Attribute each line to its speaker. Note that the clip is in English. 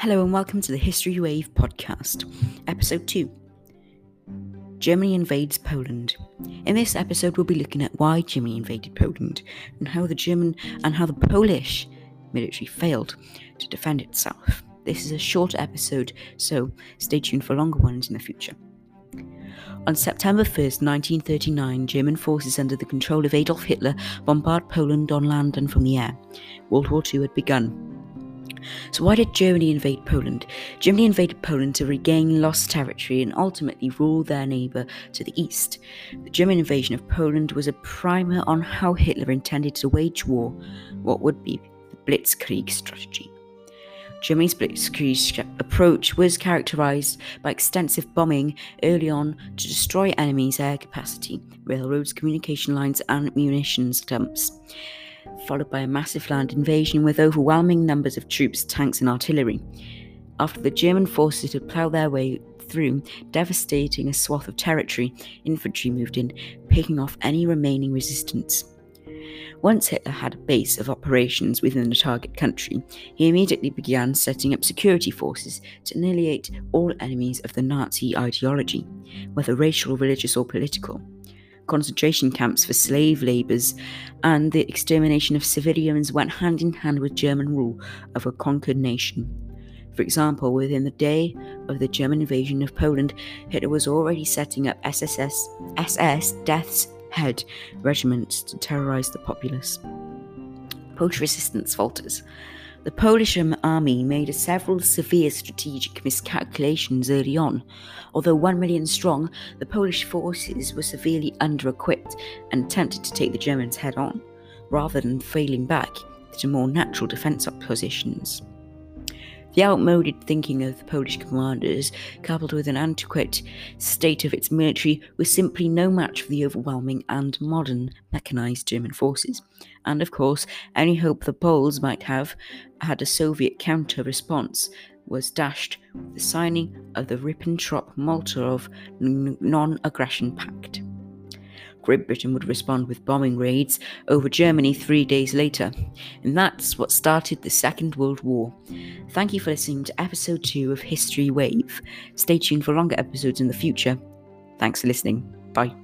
Speaker 1: Hello and welcome to the History Wave podcast, episode 2. Germany invades Poland. In this episode we'll be looking at why Germany invaded Poland and how the German and how the Polish military failed to defend itself. This is a short episode, so stay tuned for longer ones in the future. On September 1st, 1939, German forces under the control of Adolf Hitler bombarded Poland on land and from the air. World War II had begun. So, why did Germany invade Poland? Germany invaded Poland to regain lost territory and ultimately rule their neighbour to the east. The German invasion of Poland was a primer on how Hitler intended to wage war, what would be the Blitzkrieg strategy. Germany's Blitzkrieg approach was characterized by extensive bombing early on to destroy enemies' air capacity, railroads, communication lines, and munitions dumps followed by a massive land invasion with overwhelming numbers of troops, tanks, and artillery. After the German forces had ploughed their way through, devastating a swath of territory, infantry moved in, picking off any remaining resistance. Once Hitler had a base of operations within the target country, he immediately began setting up security forces to annihilate all enemies of the Nazi ideology, whether racial, religious, or political concentration camps for slave labourers, and the extermination of civilians went hand in hand with German rule of a conquered nation. For example, within the day of the German invasion of Poland, Hitler was already setting up SSS, SS Death's Head regiments to terrorize the populace. Polish resistance falters. The Polish army made several severe strategic miscalculations early on. Although 1 million strong, the Polish forces were severely under equipped and tempted to take the Germans head on, rather than failing back to more natural defence positions. The outmoded thinking of the Polish commanders, coupled with an antiquated state of its military, was simply no match for the overwhelming and modern mechanized German forces. And of course, any hope the Poles might have had a Soviet counter response was dashed with the signing of the Ribbentrop Molotov non aggression pact. Great Britain would respond with bombing raids over Germany three days later. And that's what started the Second World War. Thank you for listening to episode 2 of History Wave. Stay tuned for longer episodes in the future. Thanks for listening. Bye.